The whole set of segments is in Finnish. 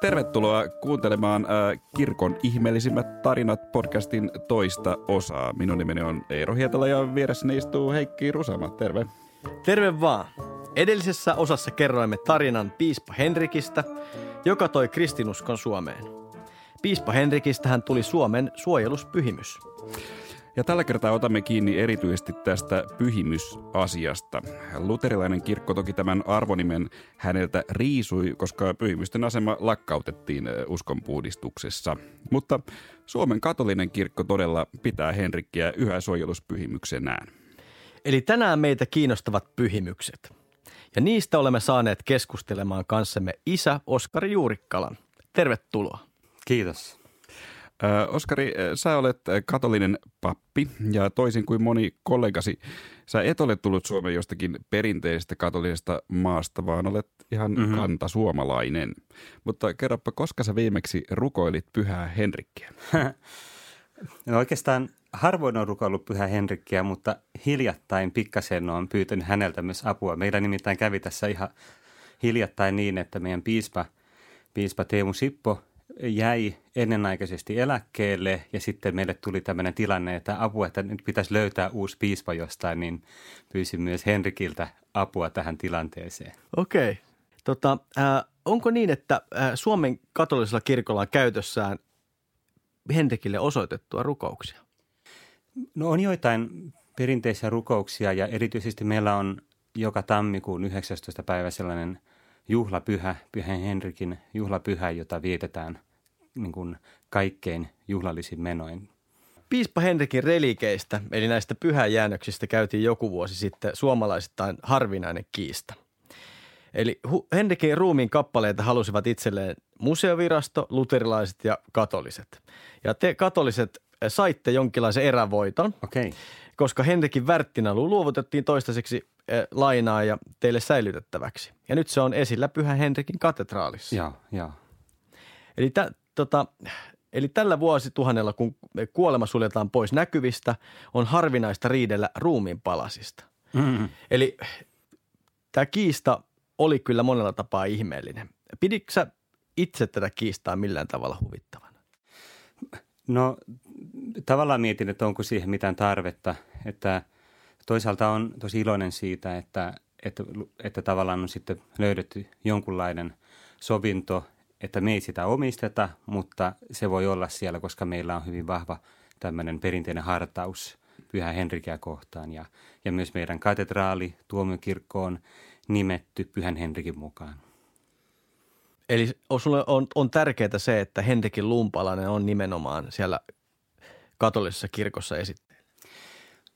Tervetuloa kuuntelemaan äh, Kirkon ihmeellisimmät tarinat podcastin toista osaa. Minun nimeni on Eero Hietala ja vieressäni istuu Heikki Rusama. Terve. Terve vaan. Edellisessä osassa kerroimme tarinan piispa Henrikistä, joka toi kristinuskon Suomeen. Piispa Henrikistä hän tuli Suomen suojeluspyhimys. Ja tällä kertaa otamme kiinni erityisesti tästä pyhimysasiasta. Luterilainen kirkko toki tämän arvonimen häneltä riisui, koska pyhimysten asema lakkautettiin uskonpuhdistuksessa. Mutta Suomen katolinen kirkko todella pitää Henrikkiä yhä suojeluspyhimyksenään. Eli tänään meitä kiinnostavat pyhimykset. Ja niistä olemme saaneet keskustelemaan kanssamme isä Oskari Juurikkalan. Tervetuloa. Kiitos. Oskari, sä olet katolinen pappi ja toisin kuin moni kollegasi, sä et ole tullut Suomeen jostakin perinteisestä katolisesta maasta, vaan olet ihan mm-hmm. kantasuomalainen. Mutta kerropa, koska sä viimeksi rukoilit pyhää Henrikkiä? no oikeastaan harvoin on rukoillut pyhää Henrikkiä, mutta hiljattain pikkasen on pyytänyt häneltä myös apua. Meillä nimittäin kävi tässä ihan hiljattain niin, että meidän piispa, piispa Teemu Sippo – jäi ennenaikaisesti eläkkeelle ja sitten meille tuli tämmöinen tilanne, että apua, että nyt pitäisi löytää uusi piispa jostain, niin pyysin myös Henrikiltä apua tähän tilanteeseen. Okei. Okay. Tota, äh, onko niin, että äh, Suomen katolisella kirkolla on käytössään Henrikille osoitettua rukouksia? No on joitain perinteisiä rukouksia ja erityisesti meillä on joka tammikuun 19. päivä sellainen – juhlapyhä, Pyhän Henrikin juhlapyhä, jota vietetään niin kuin kaikkein juhlallisin menoin. Piispa Henrikin relikeistä, eli näistä pyhäjäännöksistä, käytiin joku vuosi sitten suomalaisittain harvinainen kiista. Eli Henrikin ruumiin kappaleita halusivat itselleen museovirasto, luterilaiset ja katoliset. Ja te katoliset saitte jonkinlaisen erävoiton, okay. koska Henrikin värttinalu luovutettiin toistaiseksi Eh, lainaa ja teille säilytettäväksi. Ja nyt se on esillä Pyhän Henrikin katedraalissa. Joo, joo. Eli, tä, tota, eli tällä vuosituhannella, kun kuolema suljetaan pois näkyvistä, on harvinaista riidellä ruumiin palasista. Mm-hmm. Eli tämä kiista oli kyllä monella tapaa ihmeellinen. Piditkö itse tätä kiistaa millään tavalla huvittavana? No tavallaan mietin, että onko siihen mitään tarvetta, että – toisaalta on tosi iloinen siitä, että, että, että tavallaan on sitten löydetty jonkunlainen sovinto, että me ei sitä omisteta, mutta se voi olla siellä, koska meillä on hyvin vahva tämmöinen perinteinen hartaus Pyhä Henrikiä kohtaan. Ja, ja myös meidän katedraali, tuomiokirkko on nimetty Pyhän Henrikin mukaan. Eli on, on, on tärkeää se, että Henrikin lumpalainen on nimenomaan siellä katolisessa kirkossa esit,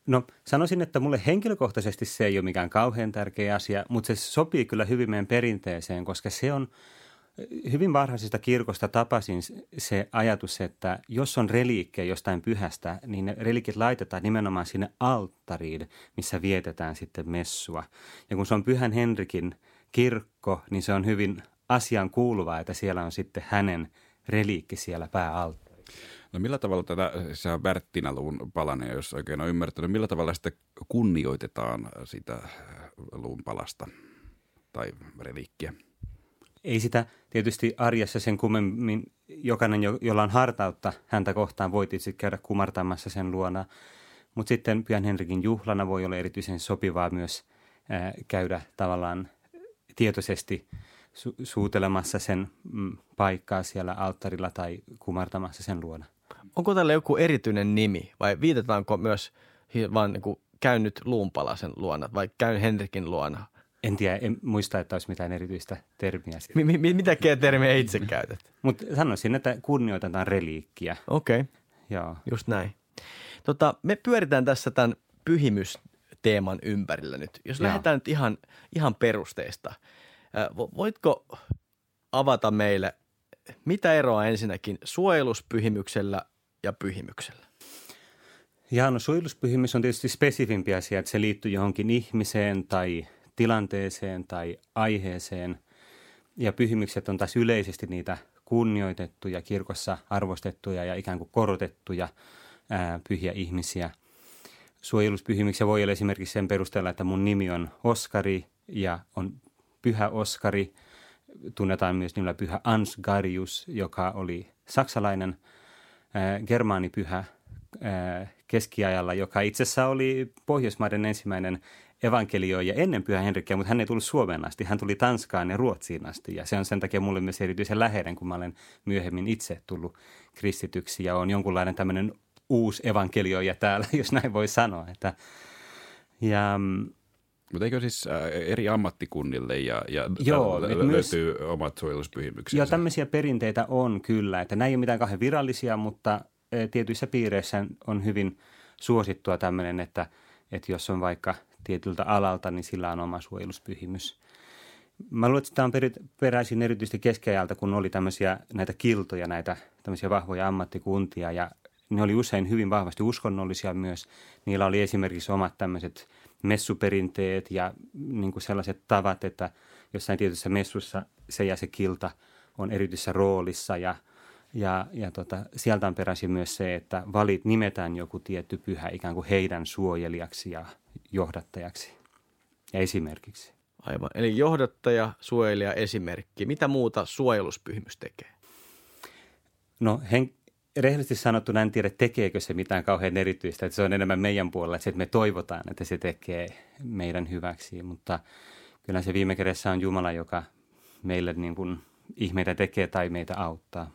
No sanoisin, että mulle henkilökohtaisesti se ei ole mikään kauhean tärkeä asia, mutta se sopii kyllä hyvin meidän perinteeseen, koska se on hyvin varhaisesta kirkosta tapasin se ajatus, että jos on reliikkejä jostain pyhästä, niin ne relikit laitetaan nimenomaan sinne alttariin, missä vietetään sitten messua. Ja kun se on Pyhän Henrikin kirkko, niin se on hyvin asian kuuluvaa, että siellä on sitten hänen reliikki siellä pääalttarilla. No millä tavalla tätä, se on Värttinä-luvun palanen, jos oikein on ymmärtänyt, millä tavalla sitä kunnioitetaan sitä luun palasta tai reliikkiä? Ei sitä tietysti arjessa sen kummemmin, jokainen, jolla on hartautta häntä kohtaan, voi tietysti käydä kumartamassa sen luona. Mutta sitten Pyhän Henrikin juhlana voi olla erityisen sopivaa myös ää, käydä tavallaan tietoisesti su- suutelemassa sen mm, paikkaa siellä alttarilla tai kumartamassa sen luona. Onko tällä joku erityinen nimi vai viitataanko myös vaan niin kuin käynyt luunpalasen luona vai käyn Henrikin luona? En tiedä, en muista, että olisi mitään erityistä termiä. M- m- mitä termiä itse käytät? Mutta sanoisin, että kunnioitetaan reliikkiä. Okei, okay. Joo. just näin. Tota, me pyöritään tässä tämän pyhimysteeman ympärillä nyt. Jos Joo. lähdetään nyt ihan, ihan perusteista. Voitko avata meille, mitä eroa ensinnäkin suojeluspyhimyksellä ja pyhimyksellä? Ja no suojeluspyhimys on tietysti spesifimpi asia, että se liittyy johonkin ihmiseen tai tilanteeseen tai aiheeseen. Ja pyhimykset on taas yleisesti niitä kunnioitettuja, kirkossa arvostettuja ja ikään kuin korotettuja ää, pyhiä ihmisiä. Suojeluspyhimyksiä voi olla esimerkiksi sen perusteella, että mun nimi on Oskari ja on pyhä Oskari. Tunnetaan myös nimellä pyhä Ansgarius, joka oli saksalainen germaanipyhä ää, keskiajalla, joka itse asiassa oli Pohjoismaiden ensimmäinen evankelioija ennen Pyhä Henrikkiä, mutta hän ei tullut Suomeen asti. Hän tuli Tanskaan ja Ruotsiin asti ja se on sen takia mulle myös erityisen läheinen, kun mä olen myöhemmin itse tullut kristityksi ja on jonkunlainen tämmöinen uusi evankelioija täällä, jos näin voi sanoa. Että, ja, mm, mutta eikö siis äh, eri ammattikunnille ja, ja Joo, lö- löytyy myös, omat suojeluspyhimyksensä? Joo, tämmöisiä perinteitä on kyllä. Että nämä ei ole mitään kahden virallisia, mutta tietyissä piireissä on hyvin suosittua tämmöinen, että, että jos on vaikka tietyltä alalta, niin sillä on oma suojeluspyhimys. Mä luulen, että tämä on peräisin erityisesti keskiajalta, kun oli tämmöisiä näitä kiltoja, näitä tämmöisiä vahvoja ammattikuntia ja ne oli usein hyvin vahvasti uskonnollisia myös. Niillä oli esimerkiksi omat tämmöiset messuperinteet ja niin kuin sellaiset tavat, että jossain tietyssä messussa se ja se kilta on erityisessä roolissa ja, ja, ja tota, sieltä on peräisin myös se, että valit nimetään joku tietty pyhä ikään kuin heidän suojelijaksi ja johdattajaksi ja esimerkiksi. Aivan. Eli johdattaja, suojelija, esimerkki. Mitä muuta suojeluspyhimys tekee? No hen, rehellisesti sanottuna en tiedä, tekeekö se mitään kauhean erityistä. Että se on enemmän meidän puolella, että me toivotaan, että se tekee meidän hyväksi. Mutta kyllä se viime kädessä on Jumala, joka meille niin kuin ihmeitä tekee tai meitä auttaa.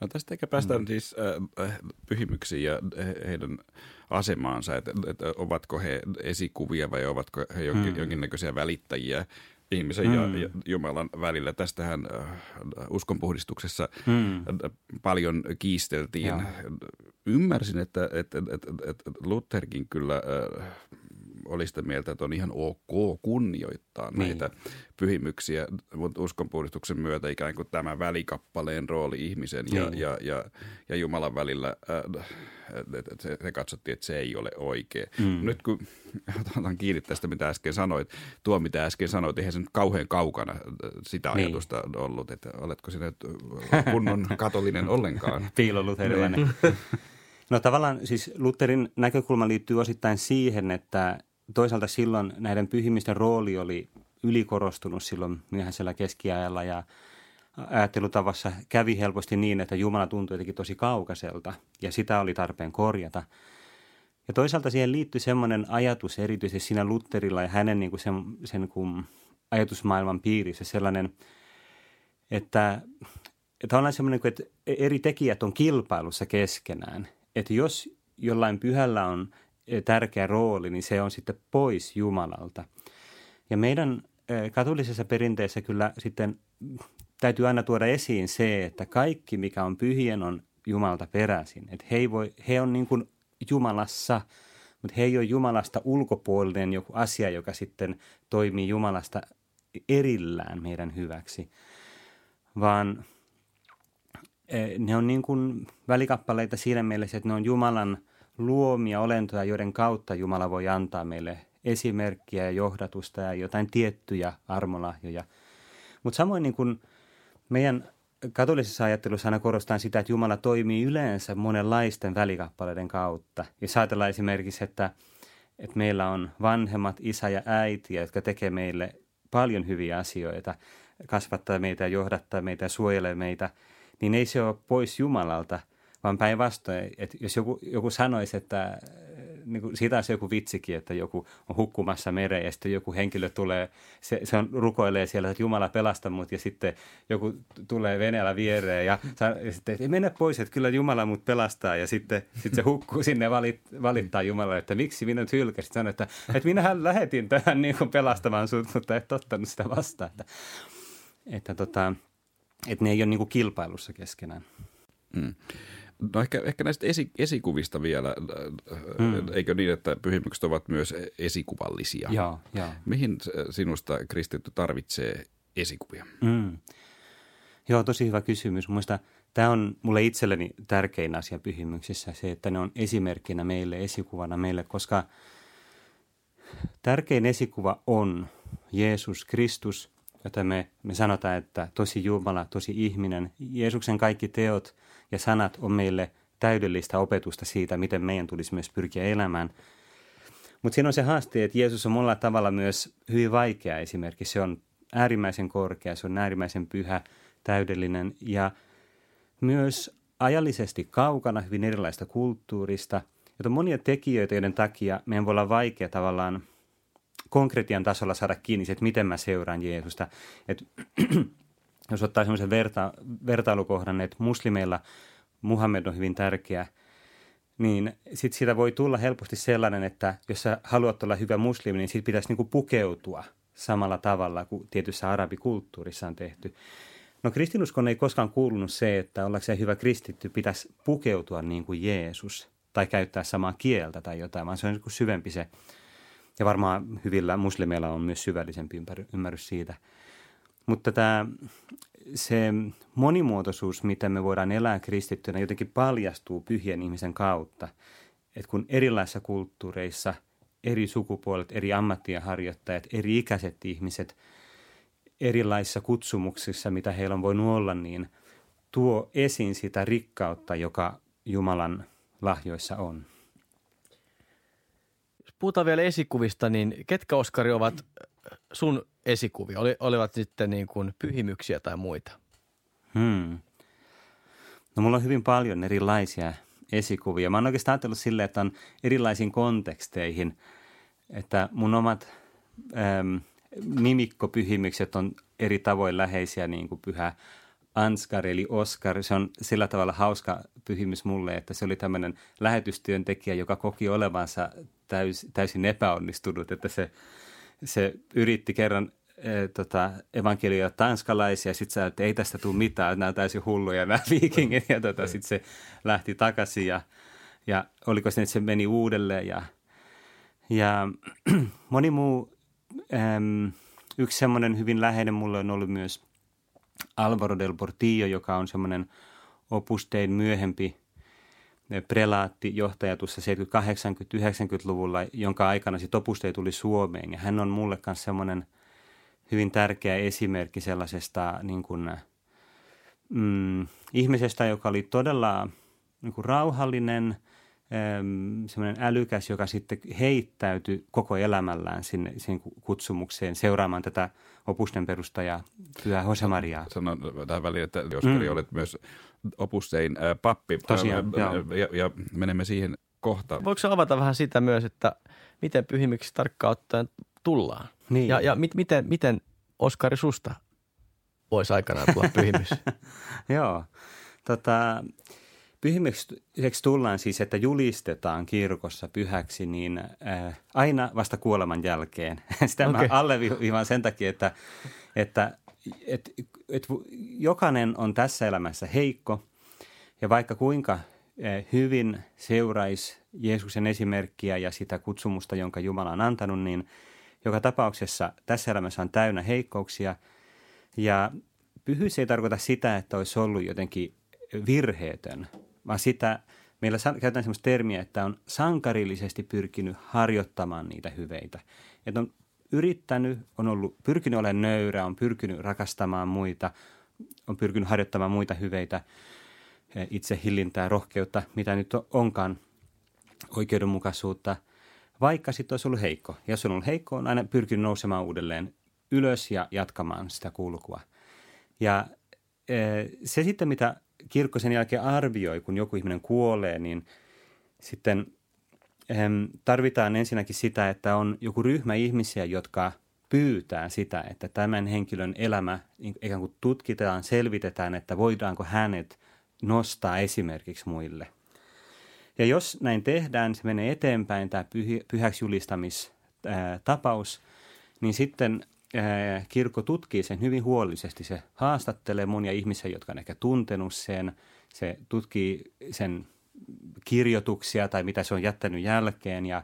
No tästä ehkä päästään mm. siis äh, pyhimyksiin ja heidän asemaansa, että, että ovatko he esikuvia vai ovatko he jonkin, mm. jonkinnäköisiä välittäjiä ihmisen mm. ja, ja Jumalan välillä. Tästähän äh, uskonpuhdistuksessa mm. Äh, paljon kiisteltiin. Ja. Ymmärsin, että, että, että, että Lutherkin kyllä äh, oli sitä mieltä, että on ihan ok kunnioittaa niin. näitä pyhimyksiä, mutta uskonpuhdistuksen myötä ikään kuin tämä välikappaleen rooli ihmisen ja, niin. ja, ja, ja Jumalan välillä, äh, se, se katsottiin, että se ei ole oikein. Mm. Nyt kun otan kiinni tästä, mitä äsken sanoit, tuo mitä äsken sanoit, eihän se nyt kauhean kaukana äh, sitä niin. ajatusta ollut, että oletko sinä kunnon katolinen ollenkaan. Piiloluterilainen. Niin. No tavallaan siis Lutherin näkökulma liittyy osittain siihen, että toisaalta silloin näiden pyhimisten rooli oli ylikorostunut silloin myöhäisellä keskiajalla ja ajattelutavassa kävi helposti niin, että Jumala tuntui jotenkin tosi kaukaiselta ja sitä oli tarpeen korjata. Ja toisaalta siihen liittyi semmoinen ajatus erityisesti siinä Lutterilla ja hänen niin kuin sen, sen kuin ajatusmaailman piirissä sellainen, että, että on semmoinen, että eri tekijät on kilpailussa keskenään. Että jos jollain pyhällä on tärkeä rooli, niin se on sitten pois Jumalalta. Ja meidän katolisessa perinteessä kyllä sitten täytyy aina tuoda esiin se, että kaikki mikä on pyhien on Jumalalta peräisin. Että he, ei voi, he on niin kuin Jumalassa, mutta he ei ole Jumalasta ulkopuolinen joku asia, joka sitten toimii Jumalasta erillään meidän hyväksi, vaan ne on niin kuin välikappaleita siinä mielessä, että ne on Jumalan – luomia olentoja, joiden kautta Jumala voi antaa meille esimerkkiä ja johdatusta ja jotain tiettyjä armolahjoja. Mutta samoin niin kuin meidän katolisessa ajattelussa aina korostaan sitä, että Jumala toimii yleensä monenlaisten välikappaleiden kautta. Jos ajatellaan esimerkiksi, että, että meillä on vanhemmat, isä ja äiti, jotka tekee meille paljon hyviä asioita, kasvattaa meitä, johdattaa meitä ja suojelee meitä, niin ei se ole pois Jumalalta – vaan päinvastoin, että jos joku, joku sanoisi, että niin kuin, siitä on se joku vitsikin, että joku on hukkumassa mereen ja sitten joku henkilö tulee, se, se on rukoilee siellä, että Jumala pelasta mut ja sitten joku tulee veneellä viereen ja, ja sitten, että mene pois, että kyllä Jumala mut pelastaa ja sitten, sitten se hukkuu sinne valit, valittaa Jumalalle, että miksi minut hylkäsit. Sanoi, että, että minähän lähetin tähän niin kuin pelastamaan sut, mutta et ottanut sitä vastaan. Että, että, tota, että ne ei ole niin kuin kilpailussa keskenään. Mm. No ehkä, ehkä näistä esi, esikuvista vielä, mm. eikö niin, että pyhimykset ovat myös esikuvallisia? Joo, joo. Mihin sinusta kristitty tarvitsee esikuvia? Mm. Joo, tosi hyvä kysymys. Mielestäni tämä on mulle itselleni tärkein asia pyhimyksissä, se, että ne on esimerkkinä meille, esikuvana meille, koska tärkein esikuva on Jeesus Kristus, jota me, me sanotaan, että tosi Jumala, tosi ihminen, Jeesuksen kaikki teot ja sanat on meille täydellistä opetusta siitä, miten meidän tulisi myös pyrkiä elämään. Mutta siinä on se haaste, että Jeesus on monella tavalla myös hyvin vaikea esimerkki. Se on äärimmäisen korkea, se on äärimmäisen pyhä, täydellinen ja myös ajallisesti kaukana hyvin erilaista kulttuurista, jota on monia tekijöitä, joiden takia meidän voi olla vaikea tavallaan konkretian tasolla saada kiinni että miten mä seuraan Jeesusta. Et, jos ottaa semmoisen verta, vertailukohdan, että muslimeilla Muhammed on hyvin tärkeä, niin sitten siitä voi tulla helposti sellainen, että jos sä haluat olla hyvä muslimi, niin siitä pitäisi niinku pukeutua samalla tavalla kuin tietyssä arabikulttuurissa on tehty. No kristinuskon ei koskaan kuulunut se, että ollakseen hyvä kristitty pitäisi pukeutua niin kuin Jeesus tai käyttää samaa kieltä tai jotain, vaan se on niin syvempi se. Ja varmaan hyvillä muslimeilla on myös syvällisempi ymmärrys siitä. Mutta tämä, se monimuotoisuus, miten me voidaan elää kristittynä, jotenkin paljastuu pyhien ihmisen kautta. Että kun erilaisissa kulttuureissa eri sukupuolet, eri ammattienharjoittajat, eri ikäiset ihmiset – erilaisissa kutsumuksissa, mitä heillä on voinut olla, niin tuo esiin sitä rikkautta, joka Jumalan lahjoissa on. Jos puhutaan vielä esikuvista, niin ketkä Oskari ovat sun esikuvia? Oli, olivat sitten niin kuin pyhimyksiä tai muita? Hmm. No mulla on hyvin paljon erilaisia esikuvia. Mä oon oikeastaan ajatellut silleen, että on erilaisiin konteksteihin, että mun omat äm, nimikkopyhimykset on eri tavoin läheisiä, niin kuin pyhä Anskar eli Oskar. Se on sillä tavalla hauska pyhimys mulle, että se oli tämmöinen lähetystyöntekijä, joka koki olevansa täys, täysin epäonnistunut, että se, se yritti kerran e, tota, evankelioida tanskalaisia, sitten sä, että ei tästä tule mitään, nämä on täysin hulluja nämä viikingit, ja tota, sitten se lähti takaisin, ja, ja oliko se, että se meni uudelleen, ja, ja moni muu äm, yksi semmoinen hyvin läheinen mulle on ollut myös Alvaro del Portillo, joka on semmoinen opustein myöhempi prelaatti, johtaja tuossa 70-80-90-luvulla, jonka aikana sitten opustei tuli Suomeen. Ja hän on mulle myös semmoinen hyvin tärkeä esimerkki sellaisesta niin kuin, mm, ihmisestä, joka oli todella niin kuin rauhallinen – semmoinen älykäs, joka sitten heittäytyi koko elämällään sinne, sinne kutsumukseen seuraamaan tätä opusten perustajaa, Pyhä Mariaa. Sanon tähän väliin, että Oskari mm. olet myös opustein äh, pappi. Tosiaan, äh, ja, ja menemme siihen kohta. Voiko avata vähän sitä myös, että miten pyhimiksi tarkkaan ottaen tullaan? Niin. Ja, ja mit, miten, miten Oskari susta voisi aikanaan tulla pyhimys? Joo. Tota, Pyhimykseksi tullaan siis, että julistetaan kirkossa pyhäksi niin äh, aina vasta kuoleman jälkeen. Sitä okay. mä alleviivaan sen takia, että, että et, et, jokainen on tässä elämässä heikko ja vaikka kuinka äh, hyvin seuraisi Jeesuksen esimerkkiä ja sitä kutsumusta, jonka Jumala on antanut, niin joka tapauksessa tässä elämässä on täynnä heikkouksia ja pyhyys ei tarkoita sitä, että olisi ollut jotenkin virheetön – vaan sitä, meillä käytetään sellaista termiä, että on sankarillisesti pyrkinyt harjoittamaan niitä hyveitä. Että on yrittänyt, on ollut, pyrkinyt olemaan nöyrä, on pyrkinyt rakastamaan muita, on pyrkinyt harjoittamaan muita hyveitä, eh, itse hillintää, rohkeutta, mitä nyt onkaan, oikeudenmukaisuutta, vaikka sitten olisi ollut heikko. Ja jos on ollut heikko, on aina pyrkinyt nousemaan uudelleen ylös ja jatkamaan sitä kulkua. Ja eh, se sitten, mitä kirkko sen jälkeen arvioi, kun joku ihminen kuolee, niin sitten ehm, tarvitaan ensinnäkin sitä, että on joku ryhmä ihmisiä, jotka pyytää sitä, että tämän henkilön elämä ikään kuin tutkitaan, selvitetään, että voidaanko hänet nostaa esimerkiksi muille. Ja jos näin tehdään, se menee eteenpäin, tämä pyhäksi julistamistapaus, niin sitten kirkko tutkii sen hyvin huolellisesti. Se haastattelee monia ihmisiä, jotka on ehkä tuntenut sen. Se tutkii sen kirjoituksia tai mitä se on jättänyt jälkeen ja,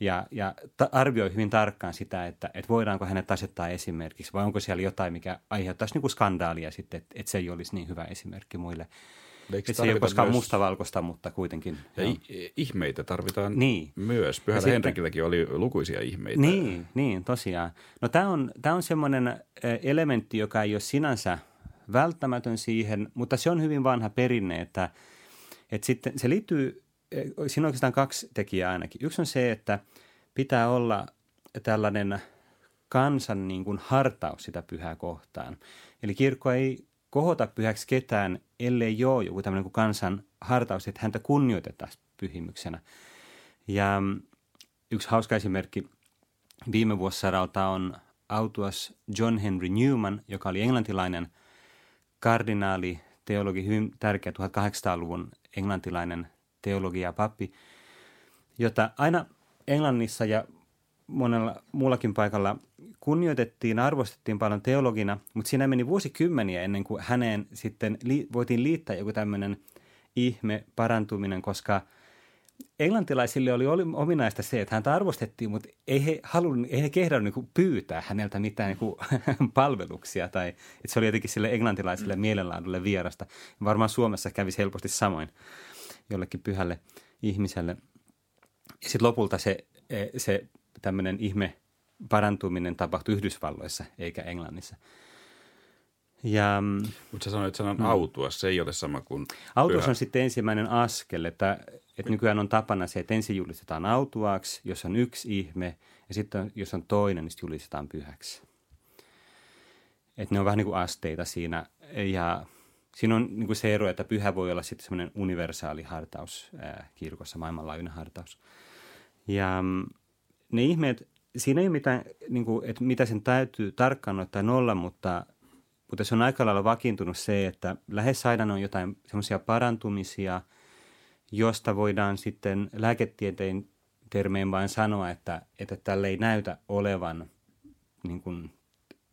ja, ja ta- arvioi hyvin tarkkaan sitä, että, että voidaanko hänet asettaa esimerkiksi vai onko siellä jotain, mikä aiheuttaisi niin kuin skandaalia sitten, että, että se ei olisi niin hyvä esimerkki muille. Eikö se ei ole koskaan myös... mustavalkoista, mutta kuitenkin. Ja ihmeitä tarvitaan niin. myös. Pyhällä sitten... Henrikilläkin oli lukuisia ihmeitä. Niin, niin tosiaan. No tämä on, tämä on semmoinen elementti, joka ei ole sinänsä välttämätön siihen, mutta se on hyvin vanha perinne, että, että sitten se liittyy, siinä on oikeastaan kaksi tekijää ainakin. Yksi on se, että pitää olla tällainen kansan niin kuin hartaus sitä pyhää kohtaan. Eli kirkko ei kohota pyhäksi ketään, ellei ole joku tämmöinen kuin kansan hartaus, että häntä kunnioitetaan pyhimyksenä. Ja yksi hauska esimerkki viime vuosisadalta on autuas John Henry Newman, joka oli englantilainen kardinaali, teologi, hyvin tärkeä 1800-luvun englantilainen teologi ja pappi, jota aina Englannissa ja monella muullakin paikalla kunnioitettiin, arvostettiin paljon teologina, mutta siinä meni vuosikymmeniä ennen kuin häneen sitten li- voitiin liittää joku tämmöinen ihme parantuminen, koska englantilaisille oli ominaista se, että häntä arvostettiin, mutta ei he, halunnut, ei he kehdannut niin pyytää häneltä mitään niin palveluksia tai että se oli jotenkin sille englantilaiselle mielenlaadulle vierasta. Varmaan Suomessa kävisi helposti samoin jollekin pyhälle ihmiselle. Ja sitten lopulta se, se tämmöinen ihme parantuminen tapahtui Yhdysvalloissa eikä Englannissa. Ja, Mutta sä sanoit sanan mm. autua, se ei ole sama kuin Autuas pyhä. on sitten ensimmäinen askel, että, että nykyään on tapana se, että ensin julistetaan autuaaksi, jos on yksi ihme, ja sitten jos on toinen, niin julistetaan pyhäksi. Että ne on vähän niin kuin asteita siinä, ja siinä on niin kuin se ero, että pyhä voi olla sitten semmoinen universaali hartaus ää, kirkossa, maailmanlaajuinen hartaus. Ja mm, ne ihmeet, siinä ei ole mitään, niin kuin, että mitä sen täytyy tarkkaan ottaa nolla, mutta, mutta se on aika lailla vakiintunut se, että lähes aina on jotain semmoisia parantumisia, josta voidaan sitten lääketieteen termeen vain sanoa, että, että tälle ei näytä olevan niin kuin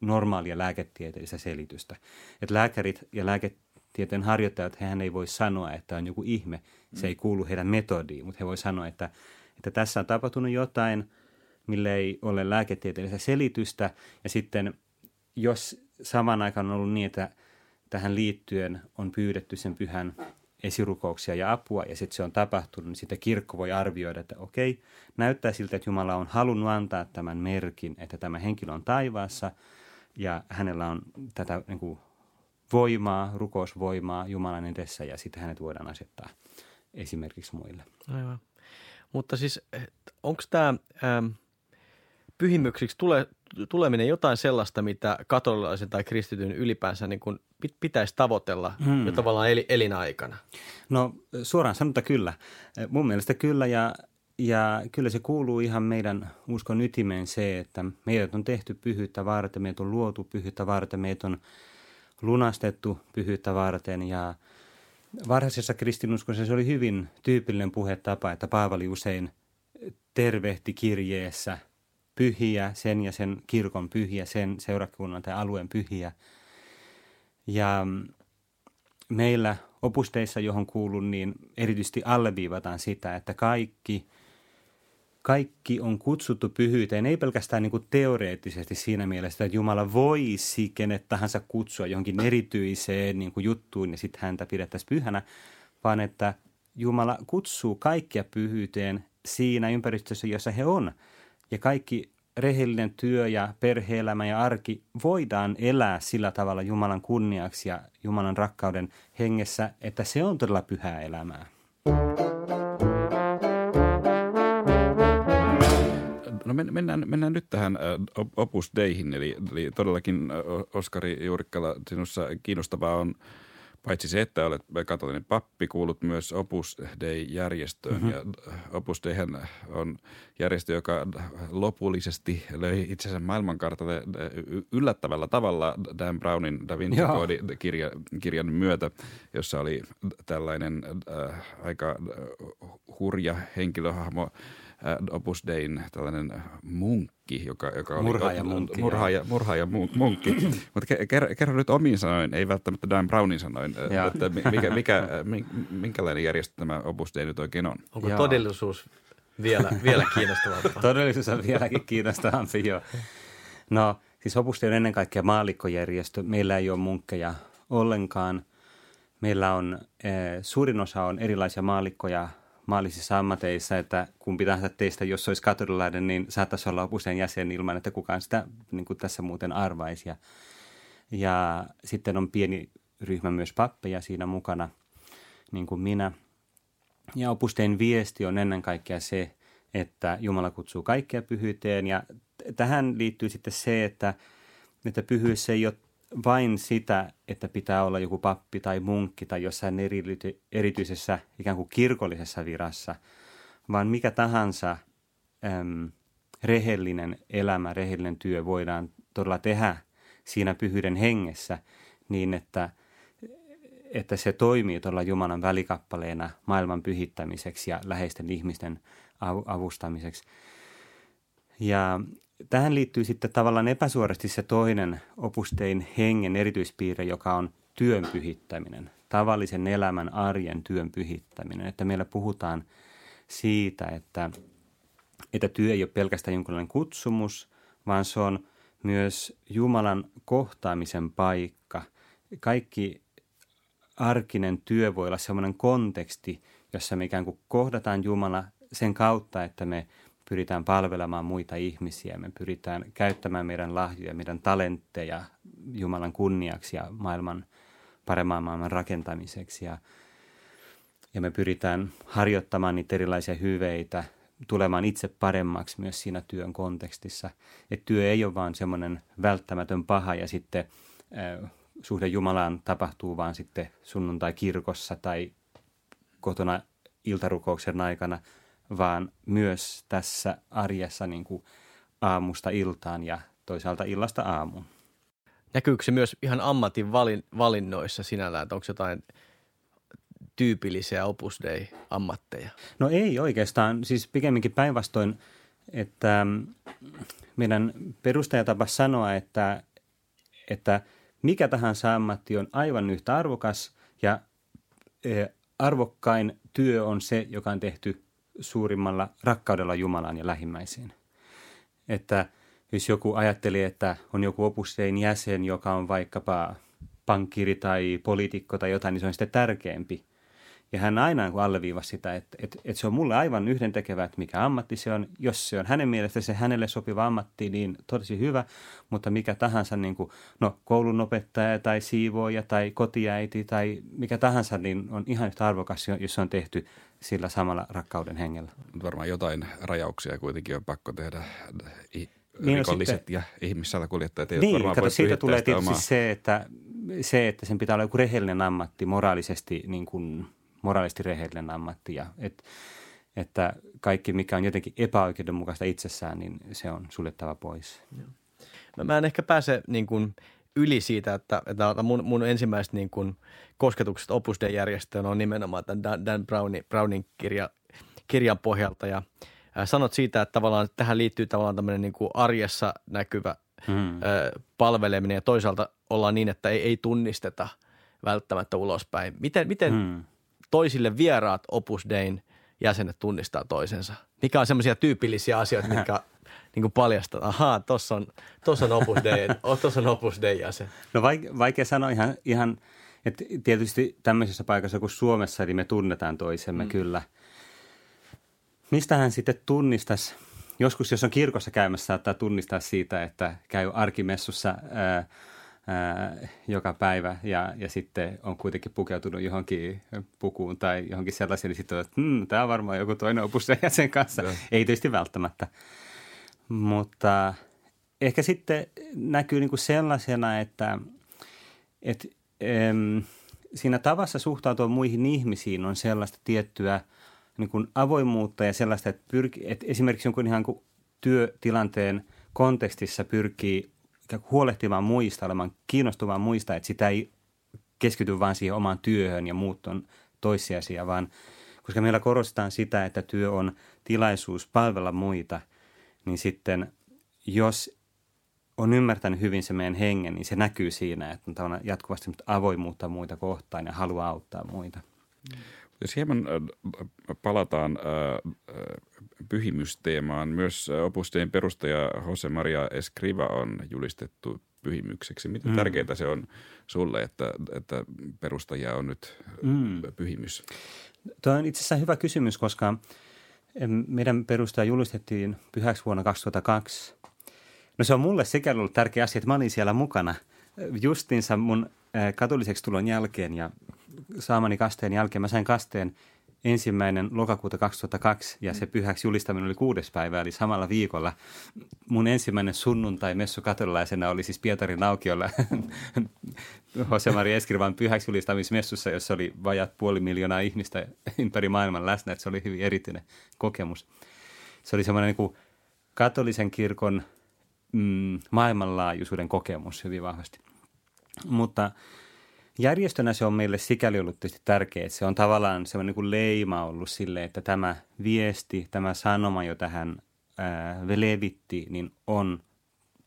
normaalia lääketieteellistä selitystä. Että lääkärit ja lääketieteen harjoittajat, hehän ei voi sanoa, että on joku ihme. Se ei kuulu heidän metodiin, mutta he voi sanoa, että, että tässä on tapahtunut jotain – mille ei ole lääketieteellistä selitystä. Ja sitten jos saman aikaan on ollut niin, että tähän liittyen on pyydetty sen pyhän esirukouksia ja apua, ja sitten se on tapahtunut, niin sitten kirkko voi arvioida, että okei, näyttää siltä, että Jumala on halunnut antaa tämän merkin, että tämä henkilö on taivaassa, ja hänellä on tätä niin kuin, voimaa, rukousvoimaa Jumalan edessä, ja sitten hänet voidaan asettaa esimerkiksi muille. Aivan. Mutta siis onko tämä... Ähm pyhimyksiksi tule, tuleminen jotain sellaista, mitä katolilaisen tai kristityn ylipäänsä niin kuin pitäisi tavoitella hmm. jo tavallaan el, elinaikana? No suoraan sanota kyllä. Mun mielestä kyllä ja, ja kyllä se kuuluu ihan meidän uskon ytimeen se, että meidät on tehty pyhyyttä varten, meidät on luotu pyhyyttä varten, meidät on lunastettu pyhyyttä varten ja varhaisessa kristinuskossa se oli hyvin tyypillinen puhetapa, että Paavali usein tervehti kirjeessä – pyhiä, sen ja sen kirkon pyhiä, sen seurakunnan tai alueen pyhiä. Ja meillä opusteissa, johon kuulun, niin erityisesti alleviivataan sitä, että kaikki, kaikki on kutsuttu pyhyyteen, ei pelkästään niin kuin teoreettisesti siinä mielessä, että Jumala voisi kenet tahansa kutsua johonkin erityiseen niin kuin juttuun ja sitten häntä pidettäisiin pyhänä, vaan että Jumala kutsuu kaikkia pyhyyteen siinä ympäristössä, jossa he on – ja kaikki rehellinen työ ja perheelämä ja arki voidaan elää sillä tavalla Jumalan kunniaksi ja Jumalan rakkauden hengessä, että se on todella pyhää elämää. No mennään, mennään nyt tähän Opus Deihin, eli, eli todellakin Oskari Juurikkala, sinussa kiinnostavaa on – paitsi se, että olet katolinen pappi, kuulut myös Opus Dei-järjestöön. Mm-hmm. Ja Opus Dei on järjestö, joka lopullisesti löi itse asiassa maailmankartalle yllättävällä tavalla Dan Brownin Da Vinci Code-kirjan myötä, jossa oli tällainen äh, aika hurja henkilöhahmo – Opus Dein tällainen munkki, joka, joka oli murhaaja munkki. Murhaaja, murhaaja munkki. Mutta kerro, kerro nyt omiin sanoin, ei välttämättä Dan Brownin sanoin, että mikä, mikä, minkälainen järjestö tämä Opus Dei nyt oikein on? Onko Joo. todellisuus vielä, vielä kiinnostavampaa? todellisuus on vieläkin kiinnostavampi, joo. No, siis Opus Dei on ennen kaikkea maallikkojärjestö. Meillä ei ole munkkeja ollenkaan. meillä on, suurin osa on erilaisia maalikkoja maallisissa ammateissa, että kumpi tahansa teistä, jos olisi katolilainen, niin saattaisi olla opuseen jäsen ilman, että kukaan sitä niin kuin tässä muuten arvaisi. Ja, ja sitten on pieni ryhmä myös pappeja siinä mukana, niin kuin minä. Ja opusteen viesti on ennen kaikkea se, että Jumala kutsuu kaikkea pyhyyteen ja tähän liittyy sitten se, että, että pyhyys ei ole vain sitä, että pitää olla joku pappi tai munkki tai jossain erityisessä ikään kuin kirkollisessa virassa, vaan mikä tahansa äm, rehellinen elämä, rehellinen työ voidaan todella tehdä siinä pyhyyden hengessä niin, että, että se toimii todella Jumalan välikappaleena maailman pyhittämiseksi ja läheisten ihmisten avustamiseksi. Ja tähän liittyy sitten tavallaan epäsuorasti se toinen opustein hengen erityispiirre, joka on työn pyhittäminen, tavallisen elämän arjen työn pyhittäminen. Että meillä puhutaan siitä, että, että työ ei ole pelkästään jonkinlainen kutsumus, vaan se on myös Jumalan kohtaamisen paikka. Kaikki arkinen työ voi olla sellainen konteksti, jossa me ikään kuin kohdataan Jumala sen kautta, että me pyritään palvelemaan muita ihmisiä, me pyritään käyttämään meidän lahjoja, meidän talentteja Jumalan kunniaksi ja maailman, paremman maailman rakentamiseksi. Ja, ja me pyritään harjoittamaan niitä erilaisia hyveitä, tulemaan itse paremmaksi myös siinä työn kontekstissa. Että työ ei ole vaan semmoinen välttämätön paha ja sitten äh, suhde Jumalaan tapahtuu vaan sitten sunnuntai kirkossa tai kotona iltarukouksen aikana – vaan myös tässä arjessa niin kuin aamusta iltaan ja toisaalta illasta aamuun. Näkyykö se myös ihan ammatin valin, valinnoissa sinällään, että onko jotain tyypillisiä Opus Dei-ammatteja? No ei oikeastaan, siis pikemminkin päinvastoin, että meidän perustaja tapas sanoa, että, että mikä tahansa ammatti on aivan yhtä arvokas ja e, arvokkain työ on se, joka on tehty suurimmalla rakkaudella Jumalaan ja lähimmäisiin. Että jos joku ajatteli, että on joku opustein jäsen, joka on vaikkapa pankkiri tai poliitikko tai jotain, niin se on sitten tärkeämpi – ja hän aina alleviivasi sitä, että, että, että se on mulle aivan yhdentekevä, että mikä ammatti se on. Jos se on hänen mielestä se hänelle sopiva ammatti, niin tosi hyvä, mutta mikä tahansa, niin kuin, no koulunopettaja tai siivooja tai kotiäiti tai mikä tahansa, niin on ihan yhtä arvokas, jos se on tehty sillä samalla rakkauden hengellä. Varmaan jotain rajauksia kuitenkin on pakko tehdä niin rikolliset sitten, ja ihmissalakuljettajat eivät niin, varmaan kato, siitä tulee tietysti omaa. se että, se, että sen pitää olla joku rehellinen ammatti moraalisesti niin kuin moraalisti rehellinen ammatti ja et, että kaikki, mikä on jotenkin epäoikeudenmukaista itsessään, niin se on suljettava pois. Mä, mä en ehkä pääse niin kuin yli siitä, että, että mun, mun ensimmäiset niin kuin kosketukset Opus järjestöön on nimenomaan tämän Dan, Dan Brownin, Brownin kirja, kirjan pohjalta ja ää, sanot siitä, että tavallaan tähän liittyy tavallaan tämmöinen niin kuin arjessa näkyvä hmm. ää, palveleminen ja toisaalta ollaan niin, että ei, ei tunnisteta välttämättä ulospäin. Miten, miten hmm toisille vieraat Opus Dein jäsenet tunnistaa toisensa? Mikä on semmoisia tyypillisiä asioita, mitkä niin kuin paljastaa, ahaa, tuossa on, tossa on Opus Dei, tossa on Opus Dei jäsen. No vaikea, vaikea sanoa ihan, ihan, että tietysti tämmöisessä paikassa kuin Suomessa, niin me tunnetaan toisemme mm. kyllä. Mistähän sitten tunnistaisi, joskus jos on kirkossa käymässä, saattaa tunnistaa siitä, että käy arkimessussa ää, ää, joka päivä ja, ja sitten on kuitenkin pukeutunut johonkin pukuun tai johonkin sellaiseen, niin sitten on, että hmm, tämä on varmaan joku toinen opus sen kanssa. No. Ei tietysti välttämättä. Mutta ehkä sitten näkyy niin kuin sellaisena, että, että em, siinä tavassa suhtautua muihin ihmisiin on sellaista tiettyä niin kuin avoimuutta ja sellaista, että, pyrki, että esimerkiksi jonkun ihan kuin työtilanteen kontekstissa pyrkii huolehtimaan muista, olemaan kiinnostumaan muista, että sitä ei keskity vain siihen omaan työhön ja muut on toissijaisia, vaan koska meillä korostetaan sitä, että työ on tilaisuus palvella muita, niin sitten jos on ymmärtänyt hyvin se meidän hengen, niin se näkyy siinä, että on jatkuvasti avoimuutta muita kohtaan ja haluaa auttaa muita. Jos hieman palataan pyhimysteemaan. Myös opusteen perustaja Jose Maria Escriva on julistettu pyhimykseksi. Miten mm. tärkeää se on sulle, että, että perustajia on nyt mm. pyhimys? Tuo on itse asiassa hyvä kysymys, koska meidän perustaja julistettiin pyhäksi vuonna 2002. No se on mulle sekä ollut tärkeä asia, että mä olin siellä mukana justinsa mun katoliseksi tulon jälkeen ja saamani kasteen jälkeen. Mä sain kasteen ensimmäinen lokakuuta 2002 ja se pyhäksi julistaminen oli kuudes päivä, eli samalla viikolla. Mun ensimmäinen sunnuntai messu katolilaisena oli siis Pietarin aukiolla Jose Maria Escrivan pyhäksi julistamismessussa, jossa oli vajat puoli miljoonaa ihmistä ympäri maailman läsnä, että se oli hyvin erityinen kokemus. Se oli semmoinen niin kuin katolisen kirkon mm, maailmanlaajuisuuden kokemus hyvin vahvasti. Mutta järjestönä se on meille sikäli ollut tietysti tärkeä, että se on tavallaan semmoinen niin leima ollut sille, että tämä viesti, tämä sanoma, jota hän ää, levitti, niin on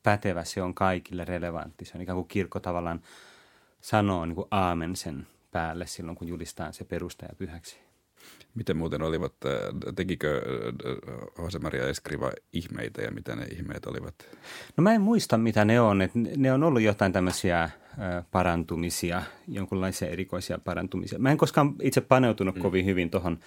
pätevä, se on kaikille relevantti. Se on ikään kuin kirkko tavallaan sanoo niin kuin aamen sen päälle silloin, kun julistaa se perustaja pyhäksi. Miten muuten olivat, tekikö Jose Maria Escriva ihmeitä ja mitä ne ihmeet olivat? No mä en muista, mitä ne on. Et ne on ollut jotain tämmöisiä parantumisia, jonkinlaisia erikoisia parantumisia. Mä en koskaan itse paneutunut mm. kovin hyvin tuohon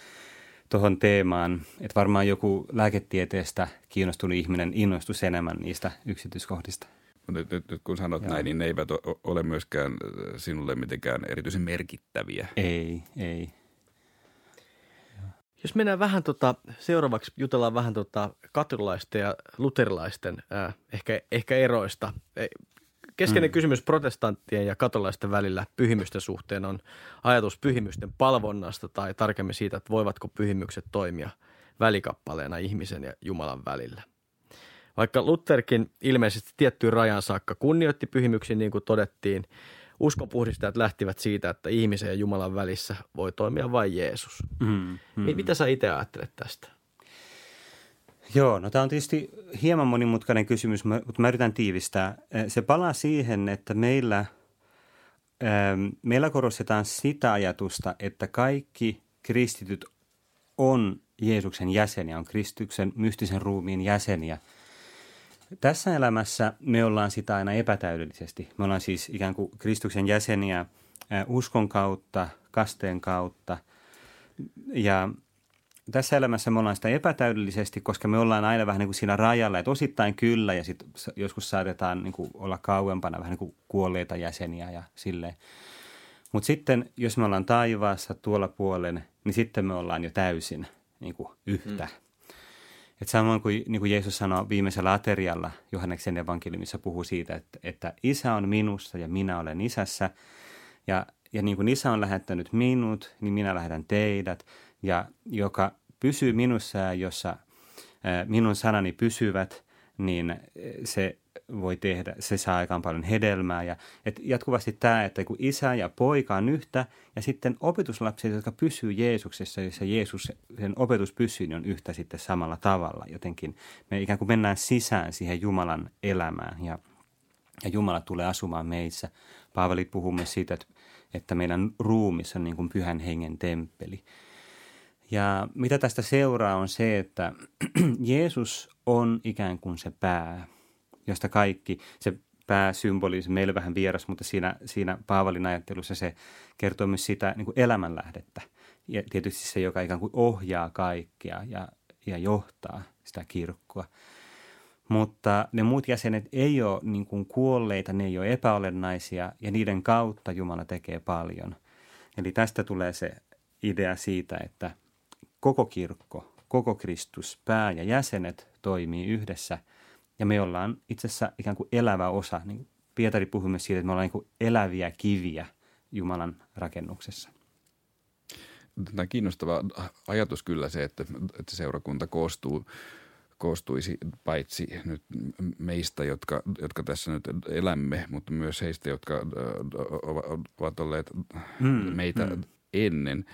tohon teemaan, että varmaan joku lääketieteestä kiinnostunut ihminen innostus enemmän niistä yksityiskohdista. Nyt, nyt, nyt kun sanot Joo. näin, niin ne eivät ole myöskään sinulle mitenkään erityisen merkittäviä. Ei, ei. Jos mennään vähän tota, seuraavaksi jutellaan vähän tota katolilaisten ja luterilaisten äh, ehkä, ehkä eroista. Keskeinen mm. kysymys protestanttien ja katolaisten välillä pyhimysten suhteen on ajatus pyhimysten palvonnasta tai tarkemmin siitä, että voivatko pyhimykset toimia välikappaleena ihmisen ja Jumalan välillä. Vaikka Lutherkin ilmeisesti tiettyyn rajan saakka kunnioitti pyhimyksiä, niin kuin todettiin, uskonpuhdistajat lähtivät siitä, että ihmisen ja Jumalan välissä voi toimia vain Jeesus. Mm, mm. Mitä sä itse ajattelet tästä? Joo, no tämä on tietysti hieman monimutkainen kysymys, mutta mä yritän tiivistää. Se palaa siihen, että meillä, meillä korostetaan sitä ajatusta, että kaikki kristityt on Jeesuksen jäseniä, on Kristuksen mystisen ruumiin jäseniä. Tässä elämässä me ollaan sitä aina epätäydellisesti. Me ollaan siis ikään kuin Kristuksen jäseniä uskon kautta, kasteen kautta. Ja tässä elämässä me ollaan sitä epätäydellisesti, koska me ollaan aina vähän niin kuin siinä rajalla, että osittain kyllä ja sitten joskus saatetaan niin kuin olla kauempana vähän niin kuin kuolleita jäseniä ja silleen. Mutta sitten, jos me ollaan taivaassa tuolla puolen, niin sitten me ollaan jo täysin niin kuin yhtä. Hmm. Et samoin kuin, niin kuin Jeesus sanoi viimeisellä aterialla Johanneksen evankeliumissa puhuu siitä, että, että isä on minussa ja minä olen isässä. Ja, ja niin kuin isä on lähettänyt minut, niin minä lähetän teidät. Ja joka pysyy minussa ja jossa minun sanani pysyvät, niin se voi tehdä, se saa aikaan paljon hedelmää. Ja, et jatkuvasti tämä, että kun isä ja poika on yhtä, ja sitten opetuslapset, jotka pysyy Jeesuksessa, jossa Jeesus, sen opetus pysyy, niin on yhtä sitten samalla tavalla. Jotenkin me ikään kuin mennään sisään siihen Jumalan elämään, ja, ja Jumala tulee asumaan meissä. Paavali puhuu myös siitä, että, että meidän ruumissa on niin kuin pyhän hengen temppeli. Ja mitä tästä seuraa on se, että Jeesus on ikään kuin se pää, josta kaikki, se pääsymboli, meille vähän vieras, mutta siinä, siinä Paavalin ajattelussa se kertoo myös sitä niin kuin elämänlähdettä. Ja tietysti se, joka ikään kuin ohjaa kaikkea ja, ja johtaa sitä kirkkoa. Mutta ne muut jäsenet ei ole niin kuin kuolleita, ne ei ole epäolennaisia ja niiden kautta Jumala tekee paljon. Eli tästä tulee se idea siitä, että koko kirkko, koko Kristus, pää ja jäsenet toimii yhdessä – ja me ollaan itse asiassa ikään kuin elävä osa. Niin Pietari puhui myös siitä, että me ollaan niin kuin eläviä kiviä Jumalan rakennuksessa. Tämä on kiinnostava ajatus kyllä se, että, että seurakunta koostuu koostuisi paitsi nyt meistä, jotka, jotka tässä nyt elämme, mutta myös heistä, jotka ovat olleet mm, meitä mm. ennen.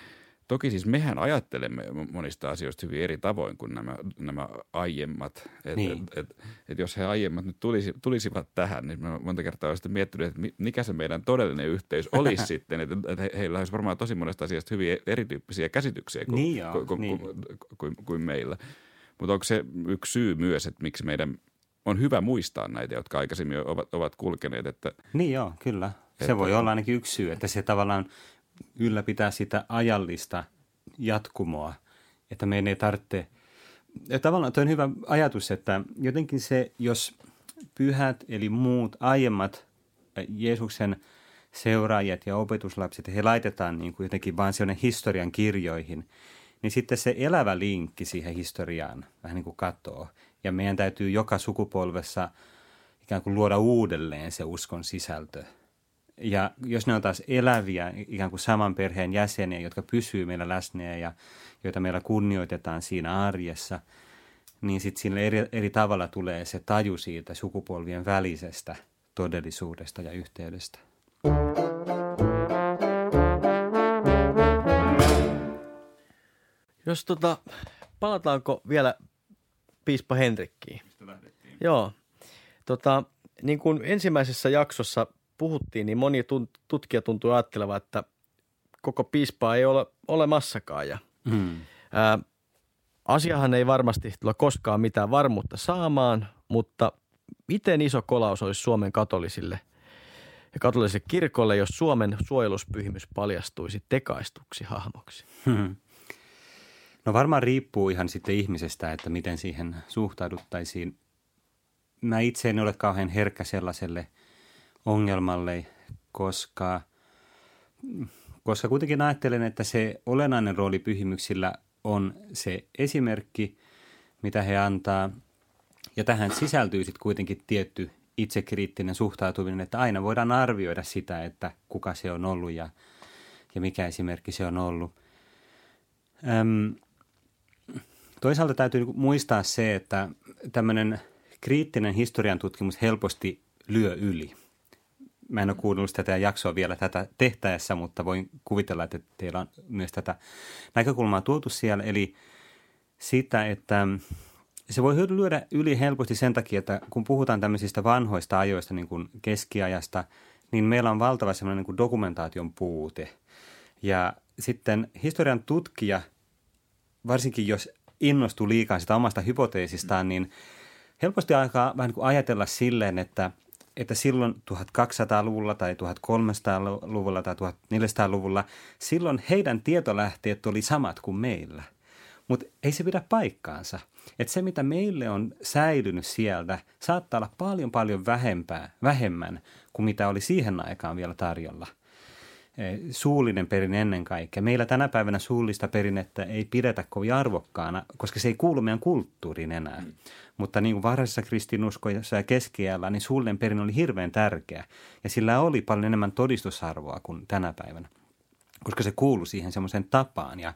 Toki siis mehän ajattelemme monista asioista hyvin eri tavoin kuin nämä, nämä aiemmat. Et, niin. et, et, et jos he aiemmat nyt tulisi, tulisivat tähän, niin mä monta kertaa olen sitten miettinyt, että mikä se meidän todellinen yhteys olisi sitten. Että et he, heillä olisi varmaan tosi monesta asiasta hyvin erityyppisiä käsityksiä kuin, niin joo, kuin, niin. kuin, kuin, kuin meillä. Mutta onko se yksi syy myös, että miksi meidän on hyvä muistaa näitä, jotka aikaisemmin ovat, ovat kulkeneet? Että, niin joo, kyllä. Se että, voi olla ainakin yksi syy, että se tavallaan ylläpitää sitä ajallista jatkumoa, että meidän ei tarvitse – ja tavallaan tuo on hyvä ajatus, että jotenkin se, jos pyhät eli muut aiemmat Jeesuksen seuraajat ja opetuslapset, he laitetaan niin kuin jotenkin vaan sellainen historian kirjoihin, niin sitten se elävä linkki siihen historiaan vähän niin kuin katoo. Ja meidän täytyy joka sukupolvessa ikään kuin luoda uudelleen se uskon sisältö. Ja jos ne on taas eläviä, ikään kuin saman perheen jäseniä, jotka pysyy meillä läsnä ja joita meillä kunnioitetaan siinä arjessa, niin sitten sille eri, eri tavalla tulee se taju siitä sukupolvien välisestä todellisuudesta ja yhteydestä. Jos tota, palataanko vielä piispa Henrikkiin? Joo. Tota, niin kuin ensimmäisessä jaksossa puhuttiin, niin moni tutkija tuntuu ajattelevan, että koko piispaa ei ole olemassakaan. Ja, hmm. ää, asiahan ei varmasti tule koskaan mitään varmuutta saamaan, mutta miten iso kolaus olisi Suomen katolisille ja katoliselle kirkolle, jos Suomen suojeluspyhimys paljastuisi tekaistuksi hahmoksi? Hmm. No varmaan riippuu ihan sitten ihmisestä, että miten siihen suhtauduttaisiin. Mä itse en ole kauhean herkkä sellaiselle ongelmalle, koska, koska kuitenkin ajattelen, että se olennainen rooli pyhimyksillä on se esimerkki, mitä he antaa. Ja tähän sisältyy sitten kuitenkin tietty itsekriittinen suhtautuminen, että aina voidaan arvioida sitä, että kuka se on ollut ja, ja mikä esimerkki se on ollut. Öm, Toisaalta täytyy muistaa se, että tämmöinen kriittinen historian tutkimus helposti lyö yli. Mä en ole kuunnellut tätä jaksoa vielä tätä tehtäessä, mutta voin kuvitella, että teillä on myös tätä näkökulmaa tuotu siellä. Eli sitä, että se voi lyödä yli helposti sen takia, että kun puhutaan tämmöisistä vanhoista ajoista, niin kuin keskiajasta, niin meillä on valtava semmoinen niin kuin dokumentaation puute. Ja sitten historian tutkija, varsinkin jos innostuu liikaa sitä omasta hypoteesistaan, niin helposti alkaa vähän niin kuin ajatella silleen, että, että silloin 1200-luvulla tai 1300-luvulla tai 1400-luvulla, silloin heidän tietolähteet oli samat kuin meillä. Mutta ei se pidä paikkaansa. Että se, mitä meille on säilynyt sieltä, saattaa olla paljon paljon vähempää, vähemmän kuin mitä oli siihen aikaan vielä tarjolla. Eh, suullinen perinne ennen kaikkea. Meillä tänä päivänä suullista perinnettä ei pidetä kovin arvokkaana, koska se ei kuulu meidän kulttuuriin enää. Mm. Mutta niin kuin varhaisessa kristinuskoissa ja keskiajalla, niin suullinen perinne oli hirveän tärkeä. Ja sillä oli paljon enemmän todistusarvoa kuin tänä päivänä, koska se kuulu siihen semmoiseen tapaan. Ja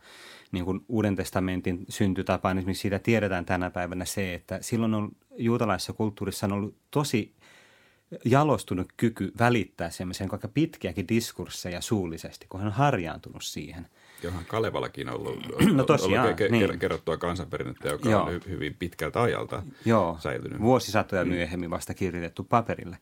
niin kuin Uuden testamentin syntytapaan, esimerkiksi siitä tiedetään tänä päivänä se, että silloin on juutalaisessa kulttuurissa on ollut tosi jalostunut kyky välittää semmoisen aika pitkiäkin diskursseja suullisesti, kun hän on harjaantunut siihen. Johan Kalevalakin on ollut, no tosiaan, ollut ke- niin. kerrottua kansanperinnettä, joka Joo. on hyvin pitkältä ajalta Joo. säilynyt. Vuosisatoja mm. myöhemmin vasta kirjoitettu paperille.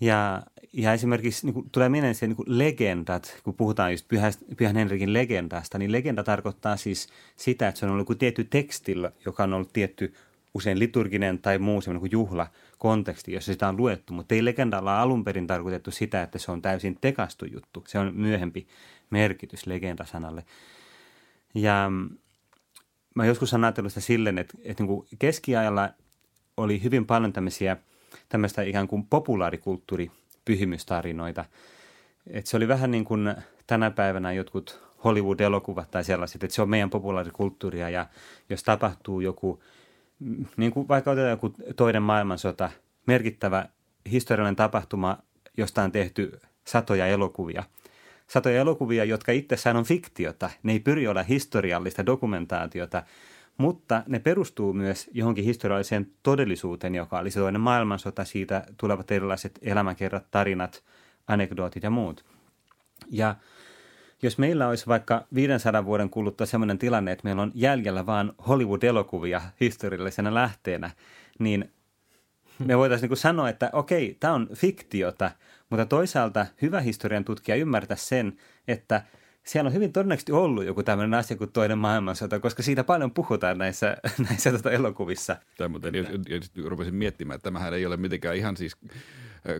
Ja, ja esimerkiksi niin kuin, tulee mieleen se niin kuin legendat, kun puhutaan just Pyhä, Pyhän Henrikin legendasta, niin legenda tarkoittaa siis sitä, että se on ollut joku tietty tekstillä, joka on ollut tietty usein liturginen tai muu semmoinen juhla – konteksti, jossa sitä on luettu, mutta ei legendalla alun perin tarkoitettu sitä, että se on täysin tekastu juttu. Se on myöhempi merkitys legendasanalle. Ja mm, mä joskus olen ajatellut sitä silleen, että, että niin kuin keskiajalla oli hyvin paljon tämmöisiä, tämmöistä ikään kuin populaarikulttuuri pyhimystarinoita. Että se oli vähän niin kuin tänä päivänä jotkut Hollywood-elokuvat tai sellaiset, että se on meidän populaarikulttuuria ja jos tapahtuu joku – niin kuin vaikka otetaan joku toinen maailmansota, merkittävä historiallinen tapahtuma, josta on tehty satoja elokuvia. Satoja elokuvia, jotka itsessään on fiktiota. Ne ei pyri olla historiallista dokumentaatiota, mutta ne perustuu myös johonkin historialliseen todellisuuteen, joka oli se toinen maailmansota, siitä tulevat erilaiset elämänkerrat, tarinat, anekdootit ja muut. Ja jos meillä olisi vaikka 500 vuoden kuluttua sellainen tilanne, että meillä on jäljellä vain Hollywood-elokuvia historiallisena lähteenä, niin me voitaisiin niin sanoa, että okei, tämä on fiktiota, mutta toisaalta hyvä historian tutkija ymmärtää sen, että siellä on hyvin todennäköisesti ollut joku tämmöinen asia kuin toinen maailmansota, koska siitä paljon puhutaan näissä, näissä tota elokuvissa. Tämä muuten, jos, jos rupesin miettimään, että tämähän ei ole mitenkään ihan siis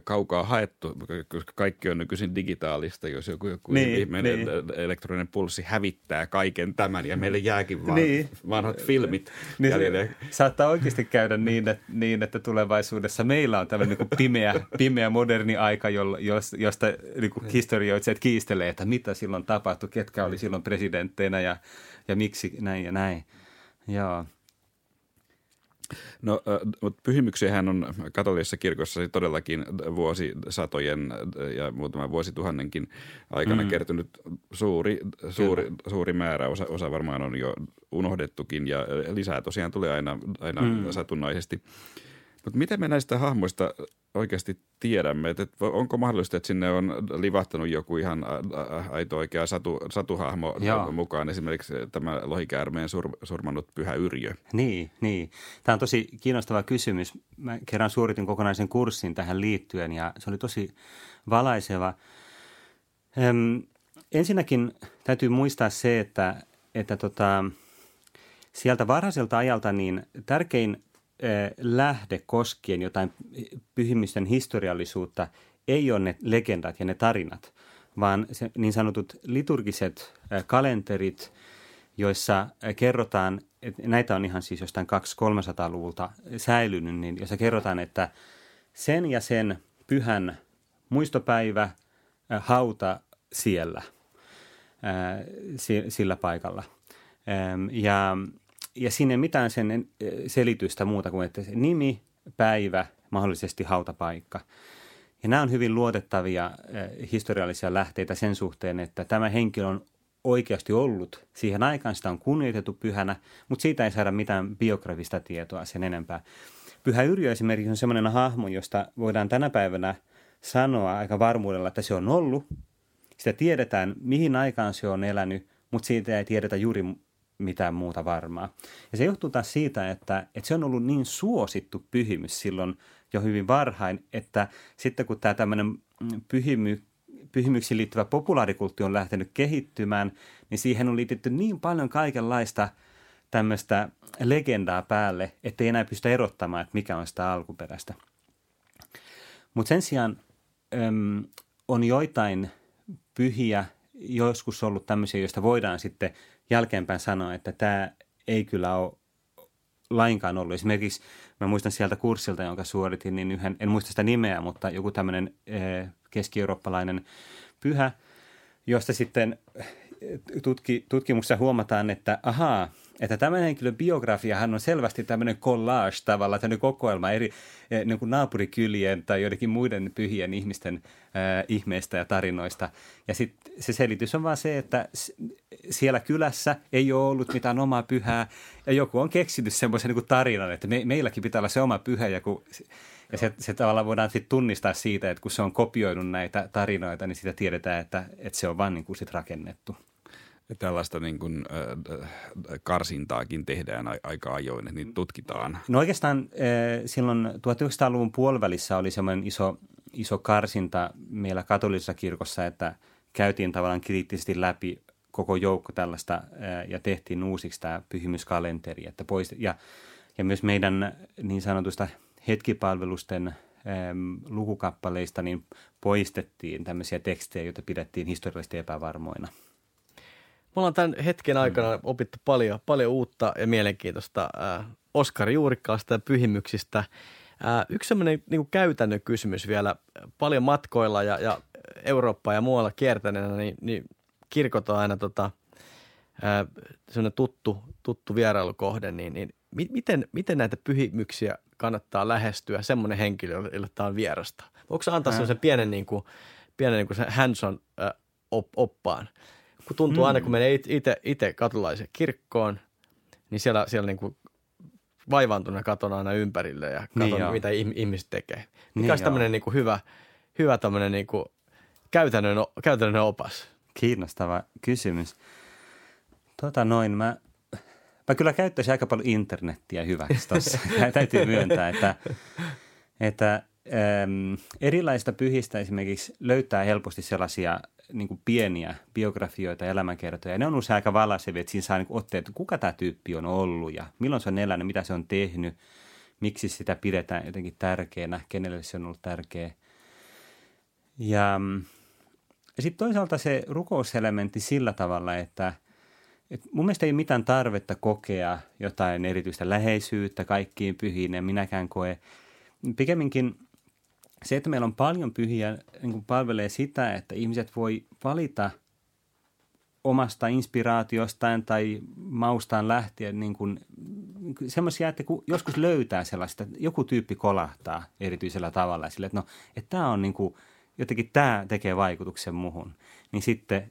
kaukaa haettu, koska kaikki on nykyisin digitaalista, jos joku, joku niin, ihmeinen niin. elektroninen pulssi hävittää kaiken tämän ja meille jääkin vaan niin. vanhat filmit niin jäljelle. Saattaa oikeasti käydä niin että, niin, että tulevaisuudessa meillä on tämmöinen niin pimeä, pimeä moderni aika, josta niin kuin historioitsijat kiistelee, että mitä silloin tapahtui, ketkä oli silloin presidentteinä ja, ja miksi näin ja näin. Joo. No, mutta pyhimyksiähän on katolisessa kirkossa todellakin vuosisatojen ja muutaman vuosituhannenkin aikana mm. kertynyt suuri, suuri, suuri määrä. Osa, osa varmaan on jo unohdettukin ja lisää tosiaan tulee aina, aina mm. satunnaisesti. Mutta miten me näistä hahmoista oikeasti tiedämme? Että onko mahdollista, että sinne on livahtanut joku ihan aito oikea satu, satuhahmo Joo. mukaan, esimerkiksi tämä lohikäärmeen sur, surmannut pyhä Yrjö? Niin, niin. Tämä on tosi kiinnostava kysymys. Mä kerran suoritin kokonaisen kurssin tähän liittyen ja se oli tosi valaiseva. Öm, ensinnäkin täytyy muistaa se, että, että tota, sieltä varhaiselta ajalta niin tärkein lähde koskien jotain pyhimysten historiallisuutta ei ole ne legendat ja ne tarinat, vaan se, niin sanotut liturgiset kalenterit, joissa kerrotaan, että näitä on ihan siis jostain 200-300-luvulta säilynyt, niin jossa kerrotaan, että sen ja sen pyhän muistopäivä, hauta siellä, sillä paikalla. Ja ja siinä ei mitään sen eh, selitystä muuta kuin, että nimi, päivä, mahdollisesti hautapaikka. Ja nämä on hyvin luotettavia eh, historiallisia lähteitä sen suhteen, että tämä henkilö on oikeasti ollut. Siihen aikaan sitä on kunnioitettu pyhänä, mutta siitä ei saada mitään biografista tietoa sen enempää. Pyhä Yrjö esimerkiksi on sellainen hahmo, josta voidaan tänä päivänä sanoa aika varmuudella, että se on ollut. Sitä tiedetään, mihin aikaan se on elänyt, mutta siitä ei tiedetä juuri mitään muuta varmaa. Ja se johtuu taas siitä, että, että se on ollut niin suosittu pyhimys silloin jo hyvin varhain, että sitten kun tämä tämmöinen mm, pyhimy, pyhimyksiin liittyvä populaarikultti on lähtenyt kehittymään, niin siihen on liitetty niin paljon kaikenlaista tämmöistä legendaa päälle, ettei enää pysty erottamaan, että mikä on sitä alkuperäistä. Mutta sen sijaan äm, on joitain pyhiä, joskus ollut tämmöisiä, joista voidaan sitten – jälkeenpäin sanoa, että tämä ei kyllä ole lainkaan ollut. Esimerkiksi mä muistan sieltä kurssilta, jonka suoritin, niin yhden, en muista sitä nimeä, mutta joku tämmöinen eh, keski-eurooppalainen pyhä, josta sitten tutki, tutkimuksessa huomataan, että ahaa, että tämän henkilön biografiahan on selvästi tämmöinen collage tavalla, tämmöinen kokoelma eri eh, niin kuin naapurikylien tai joidenkin muiden pyhien ihmisten äh, ihmeistä ja tarinoista. Ja sitten se selitys on vaan se, että siellä kylässä ei ole ollut mitään omaa pyhää. Ja joku on keksinyt semmoisen niin tarinan, että me, meilläkin pitää olla se oma pyhä. Ja kun ja se, se tavallaan voidaan sitten tunnistaa siitä, että kun se on kopioinut näitä tarinoita, niin sitä tiedetään, että, että se on vaan niin kuin sit rakennettu tällaista niin kuin, äh, karsintaakin tehdään aika ajoin, että niitä tutkitaan. No oikeastaan äh, silloin 1900-luvun puolivälissä oli semmoinen iso, iso karsinta meillä katolisessa kirkossa, että käytiin tavallaan kriittisesti läpi koko joukko tällaista äh, ja tehtiin uusiksi tämä pyhimyskalenteri. Että poist- ja, ja myös meidän niin sanotusta hetkipalvelusten ähm, lukukappaleista niin poistettiin tämmöisiä tekstejä, joita pidettiin historiallisesti epävarmoina – me ollaan tämän hetken aikana opittu paljon, paljon uutta ja mielenkiintoista äh, Oskari Juurikkaasta ja pyhimyksistä. Äh, yksi sellainen niin käytännön kysymys vielä. Paljon matkoilla ja, ja Eurooppaa ja muualla kiertäneenä, niin, niin kirkot on aina tota, äh, sellainen tuttu, tuttu vierailukohde, niin, niin miten, miten näitä pyhimyksiä kannattaa lähestyä semmoinen henkilö, jolle tämä on vierasta? Se antaa sellaisen pienen, niin kuin, pienen niin kuin hands-on äh, oppaan? Kun tuntuu mm. aina, kun menee itse katulaisen kirkkoon, niin siellä, siellä niin kuin vaivaantuneena katon aina ympärille ja katon, niin mitä ihmiset tekee. Mikä niin olisi tämmöinen niin kuin hyvä, hyvä tämmöinen niin kuin käytännön, käytännön opas? Kiinnostava kysymys. Tota noin, mä, mä kyllä käyttäisin aika paljon internettiä hyväksi tuossa. Täytyy myöntää, että, että äm, erilaista pyhistä esimerkiksi löytää helposti sellaisia niin kuin pieniä biografioita ja elämänkertoja. Ja ne on usein aika valaisevia, että siinä saa niin otteet, että kuka tämä tyyppi on ollut ja milloin se on elänyt, mitä se on tehnyt, miksi sitä pidetään jotenkin tärkeänä, kenelle se on ollut tärkeä. Ja, ja sitten toisaalta se rukouselementti sillä tavalla, että – et mun mielestä ei ole mitään tarvetta kokea jotain erityistä läheisyyttä kaikkiin pyhiin, en minäkään koe. Pikemminkin se, että meillä on paljon pyhiä, niin kuin palvelee sitä, että ihmiset voi valita omasta inspiraatiostaan tai maustaan lähtien niin kuin, semmoisia, että kun joskus löytää sellaista, että joku tyyppi kolahtaa erityisellä tavalla sille, että no, että tämä on niin kuin, jotenkin tämä tekee vaikutuksen muhun, niin sitten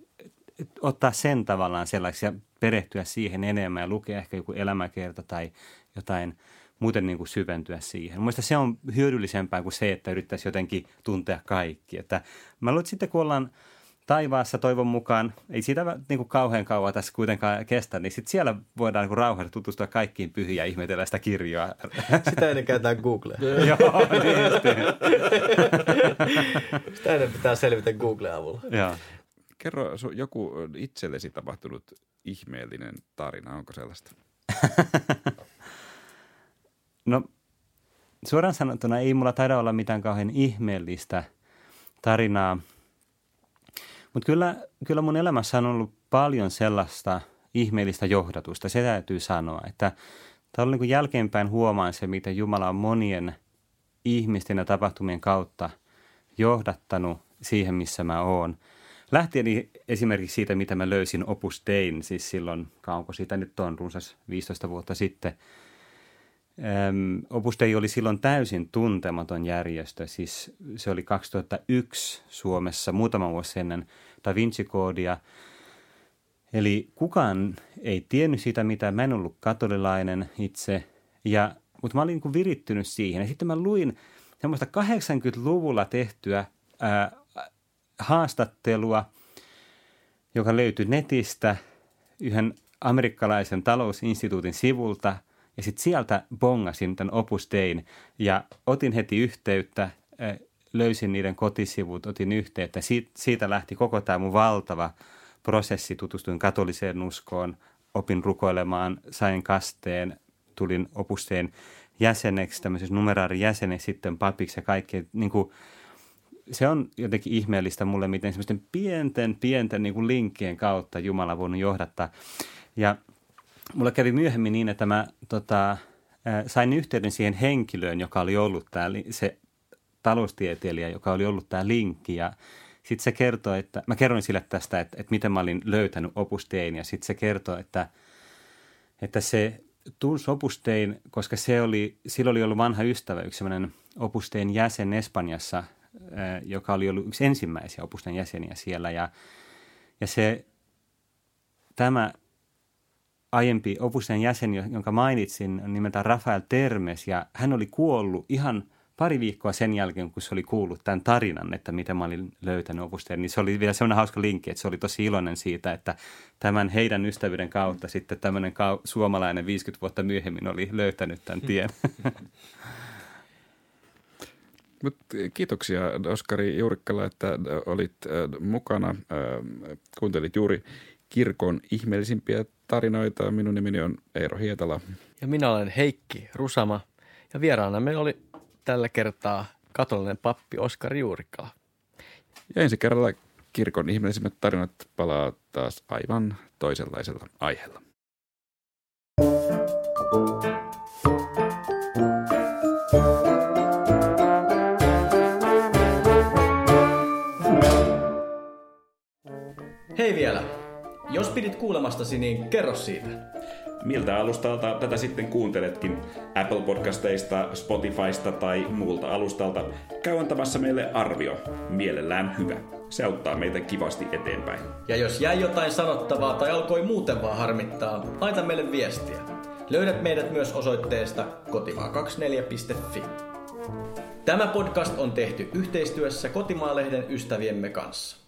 ottaa sen tavallaan sellaiseksi ja perehtyä siihen enemmän ja lukea ehkä joku elämäkerta tai jotain muuten niin kuin syventyä siihen. Mielestäni se on hyödyllisempää kuin se, että yrittäisi jotenkin tuntea kaikki. Että mä luulen, että sitten kun ollaan taivaassa toivon mukaan, ei siitä niin kuin kauhean kauan tässä kuitenkaan kestä, niin sitten siellä voidaan niin rauhassa tutustua kaikkiin pyhiin ja ihmetellä sitä kirjoa. Sitä ennen käytetään Googlea. Joo, niin Sitä ennen pitää selvitä Googlen avulla. Joo. Kerro joku itsellesi tapahtunut ihmeellinen tarina, onko sellaista? no suoraan sanottuna ei mulla taida olla mitään kauhean ihmeellistä tarinaa, mutta kyllä, kyllä mun elämässä on ollut paljon sellaista ihmeellistä johdatusta, se täytyy sanoa, että tämä niin jälkeenpäin huomaan se, miten Jumala on monien ihmisten ja tapahtumien kautta johdattanut siihen, missä mä oon – Lähtien esimerkiksi siitä, mitä mä löysin Opus Dein, siis silloin, kauanko siitä nyt on, runsas 15 vuotta sitten. Opus Dei oli silloin täysin tuntematon järjestö, siis se oli 2001 Suomessa, muutama vuosi ennen Da Vinci-koodia. Eli kukaan ei tiennyt sitä, mitä mä en ollut katolilainen itse, ja, mutta mä olin niin virittynyt siihen. Ja sitten mä luin semmoista 80-luvulla tehtyä ää, haastattelua, joka löytyi netistä yhden amerikkalaisen talousinstituutin sivulta. Ja sitten sieltä bongasin tämän Opus Dein ja otin heti yhteyttä, löysin niiden kotisivut, otin yhteyttä. Siit, siitä lähti koko tämä mun valtava prosessi. Tutustuin katoliseen uskoon, opin rukoilemaan, sain kasteen, tulin Opus Dein jäseneksi, tämmöisessä numeraarijäseneksi, sitten papiksi ja kaikkea. Niin kuin, se on jotenkin ihmeellistä mulle, miten semmoisten pienten, pienten niin kuin linkkien kautta Jumala voinut johdattaa. Ja mulle kävi myöhemmin niin, että mä tota, sain yhteyden siihen henkilöön, joka oli ollut tämä, se taloustieteilijä, joka oli ollut tämä linkki. Ja sitten se kertoi, että mä kerroin sille tästä, että, että miten mä olin löytänyt Opus Dein. Ja sitten se kertoi, että, että se tunsi Opus Dein, koska se oli, sillä oli ollut vanha ystävä, yksi sellainen Opus Dein jäsen Espanjassa – joka oli ollut yksi ensimmäisiä opusten jäseniä siellä. Ja, ja se, tämä aiempi opusten jäsen, jonka mainitsin, on nimeltään Rafael Termes, ja hän oli kuollut ihan pari viikkoa sen jälkeen, kun se oli kuullut tämän tarinan, että mitä mä olin löytänyt opusteen, niin se oli vielä sellainen hauska linkki, että se oli tosi iloinen siitä, että tämän heidän ystävyyden kautta sitten tämmöinen suomalainen 50 vuotta myöhemmin oli löytänyt tämän tien. Mut kiitoksia Oskari Juurikkala, että olit mukana. Kuuntelit juuri kirkon ihmeellisimpiä tarinoita. Minun nimeni on Eero Hietala. Ja minä olen Heikki Rusama. Ja vieraana meillä oli tällä kertaa katolinen pappi Oskari Juurikkala. Ja ensi kerralla kirkon ihmeellisimmät tarinat palaa taas aivan toisenlaisella aiheella. Hei vielä. Jos pidit kuulemastasi, niin kerro siitä. Miltä alustalta tätä sitten kuunteletkin? Apple Podcasteista, Spotifysta tai muulta alustalta? Käy antamassa meille arvio. Mielellään hyvä. Se auttaa meitä kivasti eteenpäin. Ja jos jäi jotain sanottavaa tai alkoi muuten vaan harmittaa, laita meille viestiä. Löydät meidät myös osoitteesta kotimaa24.fi. Tämä podcast on tehty yhteistyössä Kotimaalehden ystäviemme kanssa.